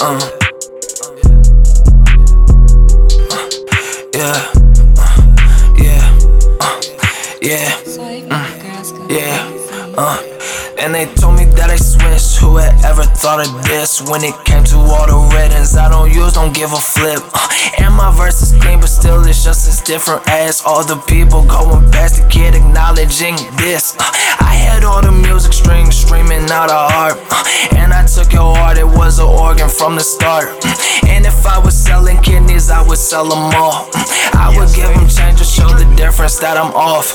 Uh. Yeah. Yeah. Uh. Yeah. Mm. Yeah. Uh. And they told me that I switched. Who had ever thought of this? When it came to all the rhythms I don't use, don't give a flip. Uh, and my verse is clean, but still it's just as different as all the people going past the kid acknowledging this. Uh, I had all the music strings streaming out of heart. Uh, and I took your heart, it from the start. Uh, and if I was selling kidneys, I would sell them all. Uh, I would give them change to show the difference that I'm off.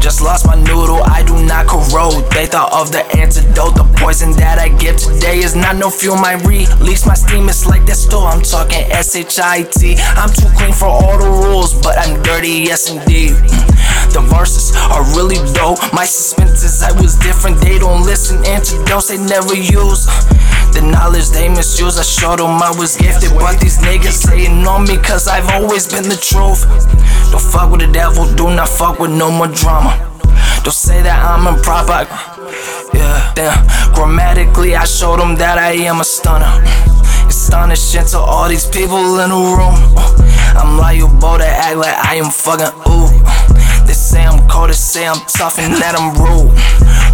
Just lost my noodle, I do not corrode. They thought of the antidote. The poison that I give today is not no fuel. My release, my steam is like that store. I'm talking S H I T. I'm too clean for all the rules, but I'm dirty, yes indeed. Mm. The verses are really dope. My suspenses, I was different. They don't listen, antidotes they never use. The knowledge they misuse, I showed them I was gifted. But these niggas saying on me, cause I've always been the truth. Don't fuck with the devil, do not fuck with no more drama. Don't say that I'm improper. Yeah, damn. Grammatically, I showed them that I am a stunner. Astonishing to all these people in the room. I'm liable to act like I am fucking ooh. They say I'm cold, they say I'm tough, and that I'm rude.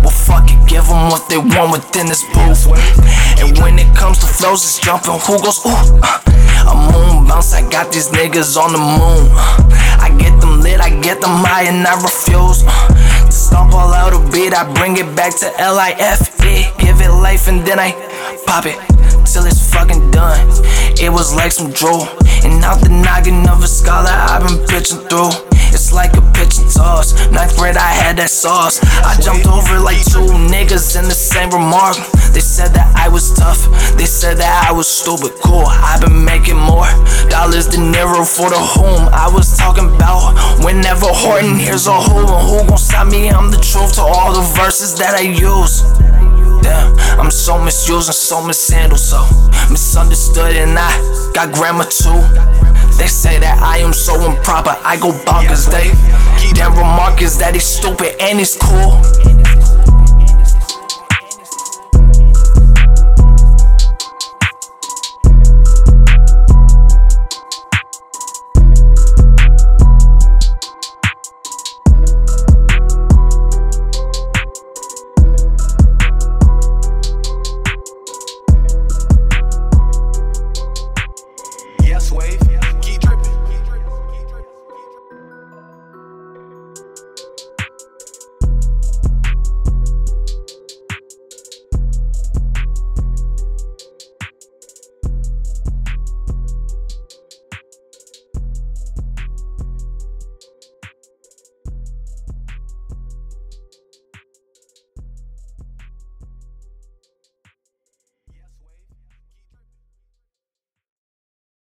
Well, fuck it, give them what they want within this booth. And when it comes to flows, it's jumping. Who goes ooh? A moon bounce, I got these niggas on the moon. I get them lit, I get them high, and I refuse. To stomp all out a beat, I bring it back to L I F E. Give it life, and then I pop it till it's fucking done. It was like some drool, and out the noggin of a scholar I've been pitching through. It's like a pitch and toss. Ninth grade, I had that sauce. I jumped over like two niggas in the same remark. They said that I was tough. They said that I was stupid. Cool, I've been making more dollars than Nero for the home I was talking about. Whenever Horton hears a who and who gon' stop me? I'm the truth to all the verses that I use. Damn, I'm so misused and so mishandled, so misunderstood, and I got grammar too. They say that I am so improper, I go bonkers. They their remark is that he's stupid and he's cool. wave.